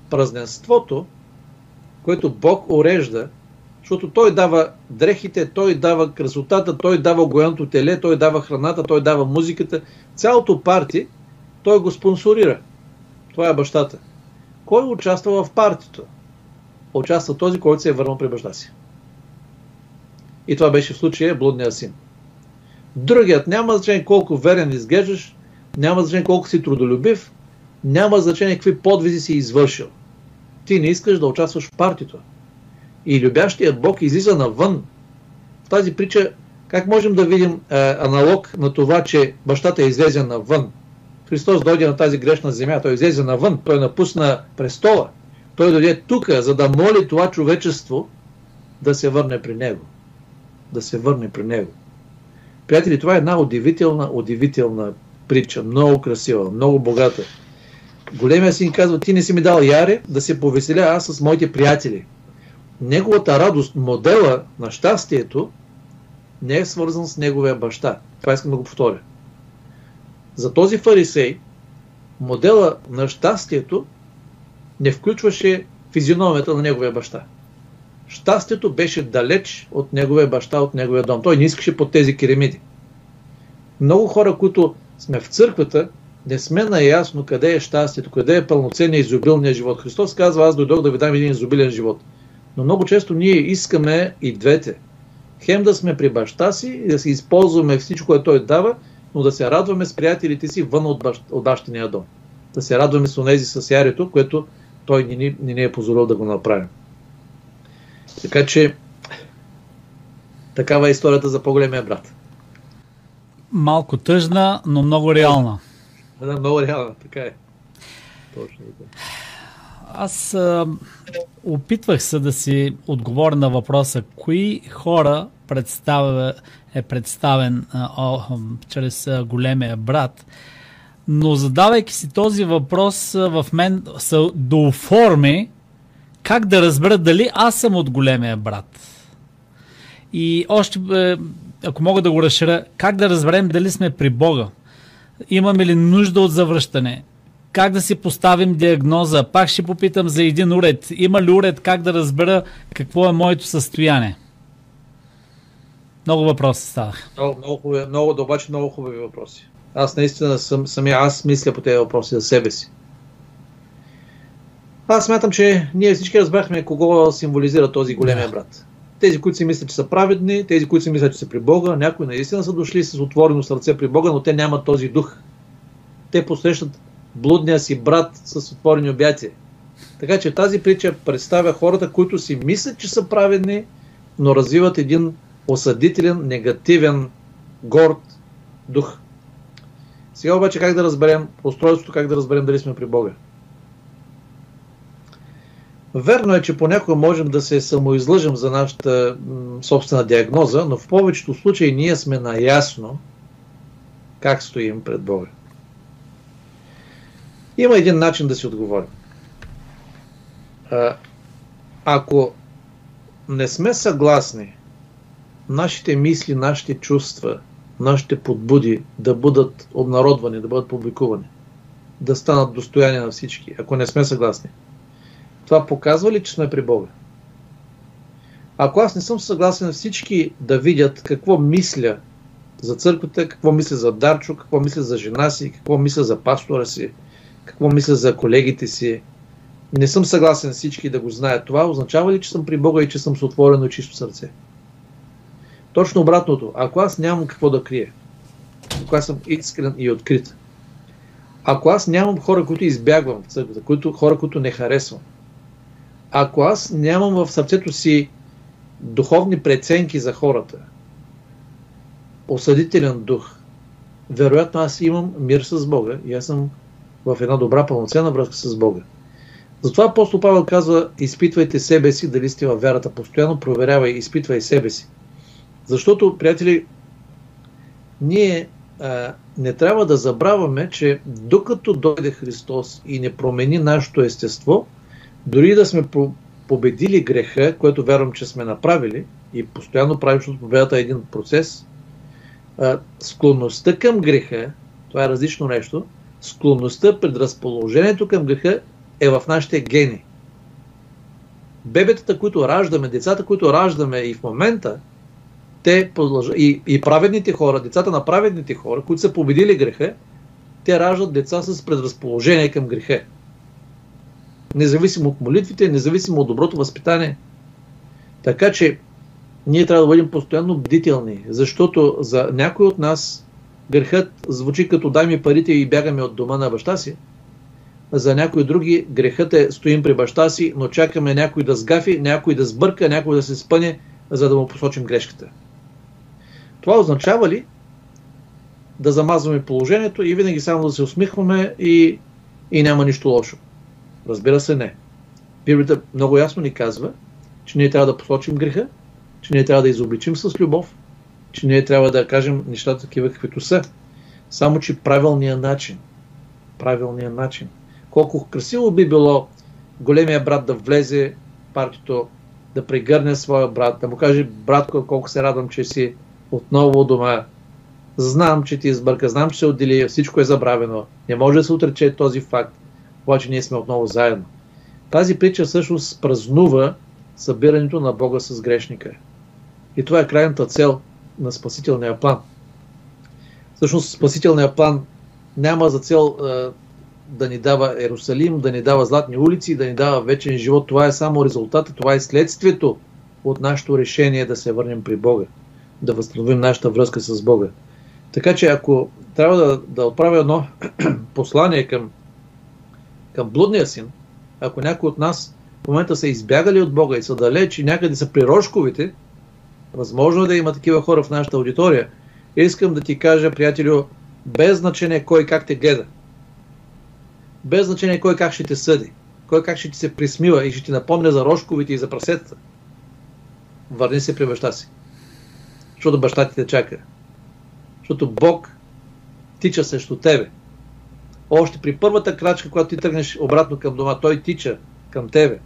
Speaker 2: празненството, което Бог урежда, защото Той дава дрехите, Той дава красотата, Той дава гояното теле, Той дава храната, Той дава музиката. Цялото парти Той го спонсорира. Това е бащата. Кой участва в партито? Участва този, който се е върнал при баща си. И това беше в случая блудния син. Другият няма значение колко верен изглеждаш, няма значение колко си трудолюбив, няма значение какви подвизи си извършил. Ти не искаш да участваш в партито. И любящият Бог излиза навън. В тази притча, как можем да видим е, аналог на това, че бащата е излезе навън? Христос дойде на тази грешна земя, той излезе навън, той напусна престола. Той дойде тук, за да моли това човечество да се върне при него. Да се върне при него. Приятели, това е една удивителна, удивителна притча. Много красива, много богата. Големия син казва, ти не си ми дал яре да се повеселя аз с моите приятели. Неговата радост, модела на щастието, не е свързан с неговия баща. Това искам да го повторя. За този фарисей, модела на щастието не включваше физиономията на неговия баща. Щастието беше далеч от неговия баща, от неговия дом. Той не искаше под тези керамиди. Много хора, които сме в църквата, не сме наясно къде е щастието, къде е пълноценният изобилният живот. Христос казва, аз дойдох да ви дам един изобилен живот. Но много често ние искаме и двете. Хем да сме при баща си и да си използваме всичко, което той дава, но да се радваме с приятелите си вън от, бащ, от бащиния дом. Да се радваме с онези с ярето, което той ни, ни, ни е позволил да го направим. Така че, такава е историята за по-големия брат.
Speaker 1: Малко тъжна, но много реална.
Speaker 2: Да, много реална, така е. Точно така.
Speaker 1: Аз а, опитвах се да си отговоря на въпроса, кои хора представя, е представен а, о, чрез а, големия брат, но задавайки си този въпрос, а, в мен се дооформи как да разбера дали аз съм от големия брат. И още, е, ако мога да го разширя, как да разберем дали сме при Бога? Имаме ли нужда от завръщане? Как да си поставим диагноза. Пак ще попитам за един уред. Има ли уред как да разбера какво е моето състояние? Много въпроси ставах.
Speaker 2: Много, много, хубави, много, обаче много хубави въпроси. Аз наистина съм, самия аз мисля по тези въпроси за себе си. Аз смятам, че ние всички разбрахме кого символизира този големия брат. Тези, които си мислят, че са праведни, тези, които си мислят, че са при Бога, някои наистина са дошли с отворено сърце при Бога, но те нямат този дух. Те посрещат блудния си брат с отворени обятия. Така че тази притча представя хората, които си мислят, че са праведни, но развиват един осъдителен, негативен, горд дух. Сега обаче как да разберем устройството, как да разберем дали сме при Бога? Верно е, че понякога можем да се самоизлъжем за нашата собствена диагноза, но в повечето случаи ние сме наясно как стоим пред Бога. Има един начин да си отговорим. Ако не сме съгласни нашите мисли, нашите чувства, нашите подбуди да бъдат обнародвани, да бъдат публикувани, да станат достояние на всички, ако не сме съгласни. Това показва ли, че сме при Бога? Ако аз не съм съгласен всички да видят какво мисля за църквата, какво мисля за Дарчо, какво мисля за жена си, какво мисля за пастора си, какво мисля за колегите си, не съм съгласен всички да го знаят това, означава ли, че съм при Бога и че съм с отворено и чисто сърце? Точно обратното. Ако аз нямам какво да крия, ако аз съм искрен и открит, ако аз нямам хора, които избягвам в църквата, които, хора, които не харесвам, ако аз нямам в сърцето си духовни преценки за хората, осъдителен дух, вероятно аз имам мир с Бога и аз съм в една добра пълноценна връзка с Бога. Затова апостол Павел казва, изпитвайте себе си, дали сте във вярата постоянно, проверявай, изпитвай себе си. Защото, приятели, ние а, не трябва да забравяме, че докато дойде Христос и не промени нашето естество, дори да сме победили греха, което вярвам, че сме направили, и постоянно правим, защото победата е един процес, а, склонността към греха, това е различно нещо, склонността, предразположението към греха е в нашите гени. Бебетата, които раждаме, децата, които раждаме и в момента, те продължат, и, и праведните хора, децата на праведните хора, които са победили греха, те раждат деца с предразположение към греха. Независимо от молитвите, независимо от доброто възпитание. Така че ние трябва да бъдем постоянно бдителни, защото за някой от нас грехът звучи като дай ми парите и бягаме от дома на баща си. За някои други грехът е стоим при баща си, но чакаме някой да сгафи, някой да сбърка, някой да се спъне, за да му посочим грешката. Това означава ли да замазваме положението и винаги само да се усмихваме и, и няма нищо лошо? Разбира се, не. Библията много ясно ни казва, че ние трябва да посочим греха, че ние трябва да изобличим с любов, че ние трябва да кажем нещата такива, каквито са. Само, че правилният начин. Правилният начин. Колко красиво би било големия брат да влезе в партито, да прегърне своя брат, да му каже, братко, колко се радвам, че си отново дома. Знам, че ти избърка, знам, че се отдели, всичко е забравено. Не може да се отрече този факт, обаче ние сме отново заедно. Тази притча всъщност празнува събирането на Бога с грешника. И това е крайната цел на спасителния план. Всъщност спасителния план няма за цел да ни дава Ерусалим, да ни дава златни улици, да ни дава вечен живот. Това е само резултата, това е следствието от нашето решение да се върнем при Бога да възстановим нашата връзка с Бога. Така че ако трябва да, да отправя едно (clears throat) послание към, към блудния син, ако някой от нас в момента са избягали от Бога и са далеч и някъде са при рожковите, възможно е да има такива хора в нашата аудитория. Искам да ти кажа, приятелю, без значение кой как те гледа, без значение кой как ще те съди, кой как ще ти се присмива и ще ти напомня за рожковите и за прасетата, върни се при баща си защото баща ти те чака. Защото Бог тича срещу тебе. Още при първата крачка, когато ти тръгнеш обратно към дома, той тича към тебе.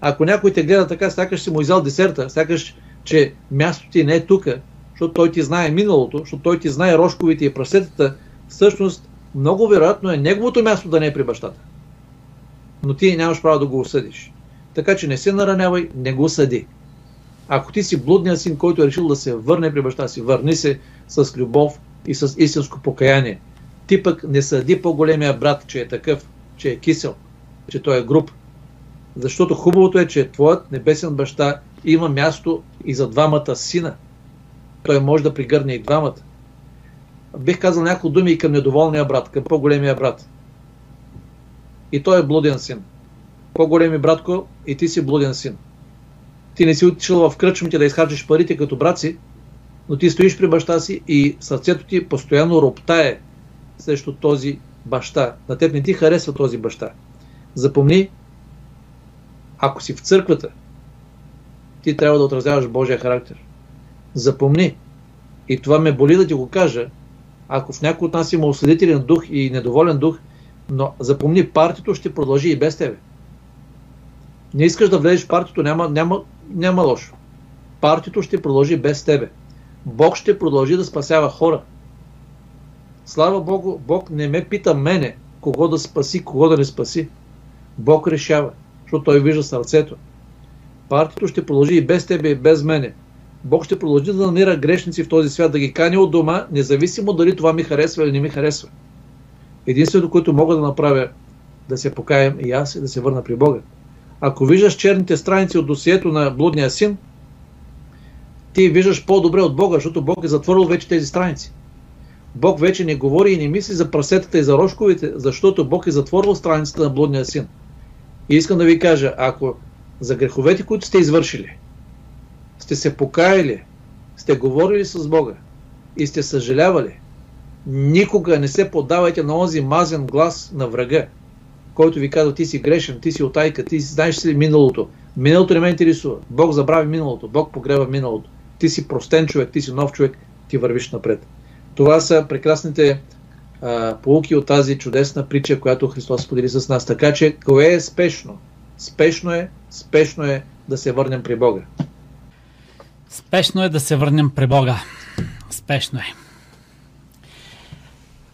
Speaker 2: Ако някой те гледа така, сякаш си му изял десерта, сякаш, че мястото ти не е тук, защото той ти знае миналото, защото той ти знае рожковите и прасетата, всъщност много вероятно е неговото място да не е при бащата. Но ти нямаш право да го осъдиш. Така че не се наранявай, не го съди. Ако ти си блудният син, който е решил да се върне при баща си, върни се с любов и с истинско покаяние. Ти пък не съди по-големия брат, че е такъв, че е кисел, че той е груп. Защото хубавото е, че твоят небесен баща има място и за двамата сина. Той може да пригърне и двамата. Бих казал няколко думи и към недоволния брат, към по-големия брат. И той е блуден син. По-големи братко, и ти си блуден син. Ти не си отишъл в кръчмите да изхарчиш парите като брат си, но ти стоиш при баща си и сърцето ти постоянно роптае срещу този баща. На теб не ти харесва този баща. Запомни, ако си в църквата, ти трябва да отразяваш Божия характер. Запомни, и това ме боли да ти го кажа, ако в някой от нас има осъдителен дух и недоволен дух, но запомни, партито ще продължи и без тебе. Не искаш да влезеш в партито, няма, няма, няма лошо. Партито ще продължи без тебе. Бог ще продължи да спасява хора. Слава Богу, Бог не ме пита мене кого да спаси, кого да не спаси. Бог решава, защото Той вижда сърцето. Партито ще продължи и без тебе, и без мене. Бог ще продължи да намира грешници в този свят, да ги кани от дома, независимо дали това ми харесва или не ми харесва. Единственото, което мога да направя, да се покаям и аз и да се върна при Бога. Ако виждаш черните страници от досието на блудния син, ти виждаш по-добре от Бога, защото Бог е затворил вече тези страници. Бог вече не говори и не мисли за прасетата и за рожковите, защото Бог е затворил страницата на блудния син. И искам да ви кажа, ако за греховете, които сте извършили, сте се покаяли, сте говорили с Бога и сте съжалявали, никога не се подавайте на онзи мазен глас на врага, който ви казва, ти си грешен, ти си отайка, ти си знаеш ли миналото. Миналото не ме интересува. Бог забрави миналото, Бог погреба миналото. Ти си простен човек, ти си нов човек, ти вървиш напред. Това са прекрасните а, полуки от тази чудесна притча, която Христос сподели с нас. Така че, кое е спешно? Спешно е, спешно е да се върнем при Бога.
Speaker 1: Спешно е да се върнем при Бога. Спешно е.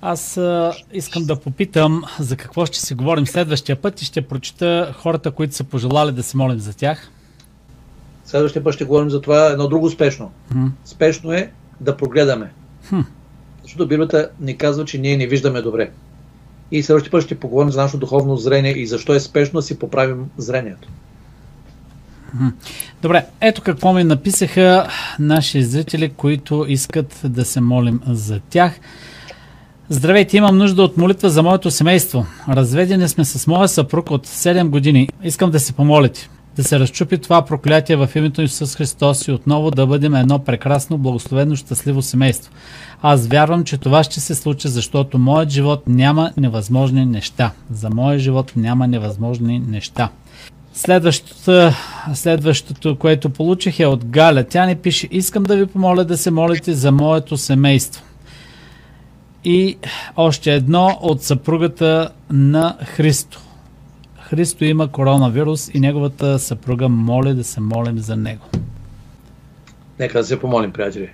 Speaker 1: Аз а, искам да попитам за какво ще си говорим следващия път и ще прочита хората, които са пожелали да се молим за тях.
Speaker 2: Следващия път ще говорим за това едно друго спешно. Хм. Спешно е да прогледаме. Хм. Защото Библията ни казва, че ние не виждаме добре. И следващия път ще поговорим за нашето духовно зрение и защо е спешно да си поправим зрението.
Speaker 1: Добре, ето какво ми написаха наши зрители, които искат да се молим за тях. Здравейте, имам нужда от молитва за моето семейство. Разведени сме с моя съпруг от 7 години. Искам да се помолите. Да се разчупи това проклятие в името Исус Христос и отново да бъдем едно прекрасно, благословено, щастливо семейство. Аз вярвам, че това ще се случи, защото моят живот няма невъзможни неща. За моя живот няма невъзможни неща. Следващото, следващото, което получих е от Галя. Тя ни пише, искам да ви помоля да се молите за моето семейство. И още едно от съпругата на Христо. Христо има коронавирус и неговата съпруга моли да се молим за него.
Speaker 2: Нека да се помолим, приятели.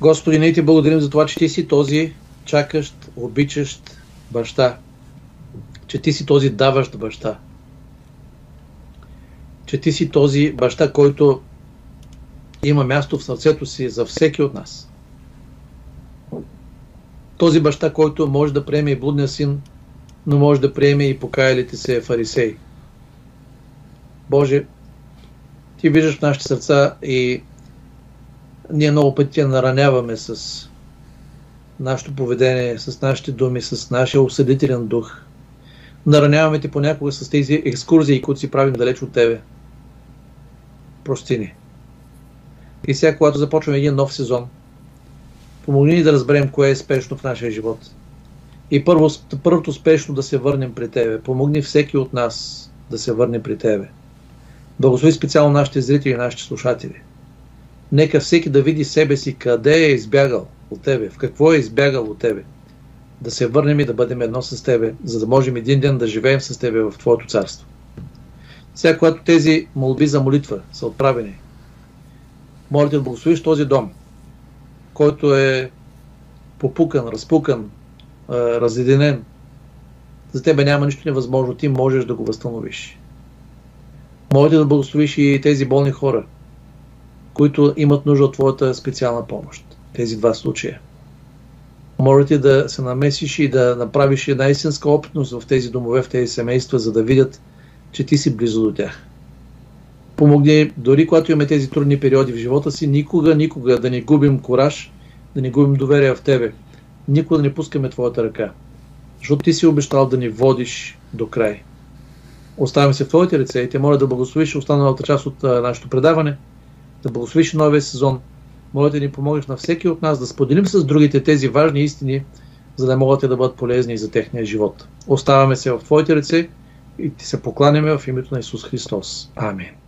Speaker 2: Господи, ние ти благодарим за това, че ти си този чакащ, обичащ баща. Че ти си този даващ баща. Че ти си този баща, който има място в сърцето си за всеки от нас. Този баща, който може да приеме и блудния син, но може да приеме и покаялите се фарисеи. Боже, ти виждаш в нашите сърца и ние много пъти я нараняваме с нашето поведение, с нашите думи, с нашия осъдителен дух. Нараняваме ти понякога с тези екскурзии, които си правим далеч от тебе. Прости ни. И сега, когато започваме един нов сезон, помогни ни да разберем кое е спешно в нашия живот. И първо, първото спешно да се върнем при Тебе. Помогни всеки от нас да се върне при Тебе. Благослови специално нашите зрители и нашите слушатели. Нека всеки да види себе си къде е избягал от Тебе, в какво е избягал от Тебе. Да се върнем и да бъдем едно с Тебе, за да можем един ден да живеем с Тебе в Твоето царство. Сега, когато тези молби за молитва са отправени, моля да благословиш този дом, който е попукан, разпукан, разединен, за тебе няма нищо невъзможно. Ти можеш да го възстановиш. Можете да благословиш и тези болни хора, които имат нужда от твоята специална помощ. Тези два случая. Можете да се намесиш и да направиш една истинска опитност в тези домове, в тези семейства, за да видят, че ти си близо до тях. Помогни, дори когато имаме тези трудни периоди в живота си, никога, никога да не губим кораж, да не губим доверие в тебе. Никога да не пускаме твоята ръка. Защото ти си обещал да ни водиш до край. Оставяме се в твоите ръце и те моля да благословиш останалата част от а, нашето предаване, да благословиш новия сезон. Моля да ни помогнеш на всеки от нас да споделим с другите тези важни истини, за да могат да бъдат полезни за техния живот. Оставаме се в твоите ръце и ти се покланяме в името на Исус Христос. Амин.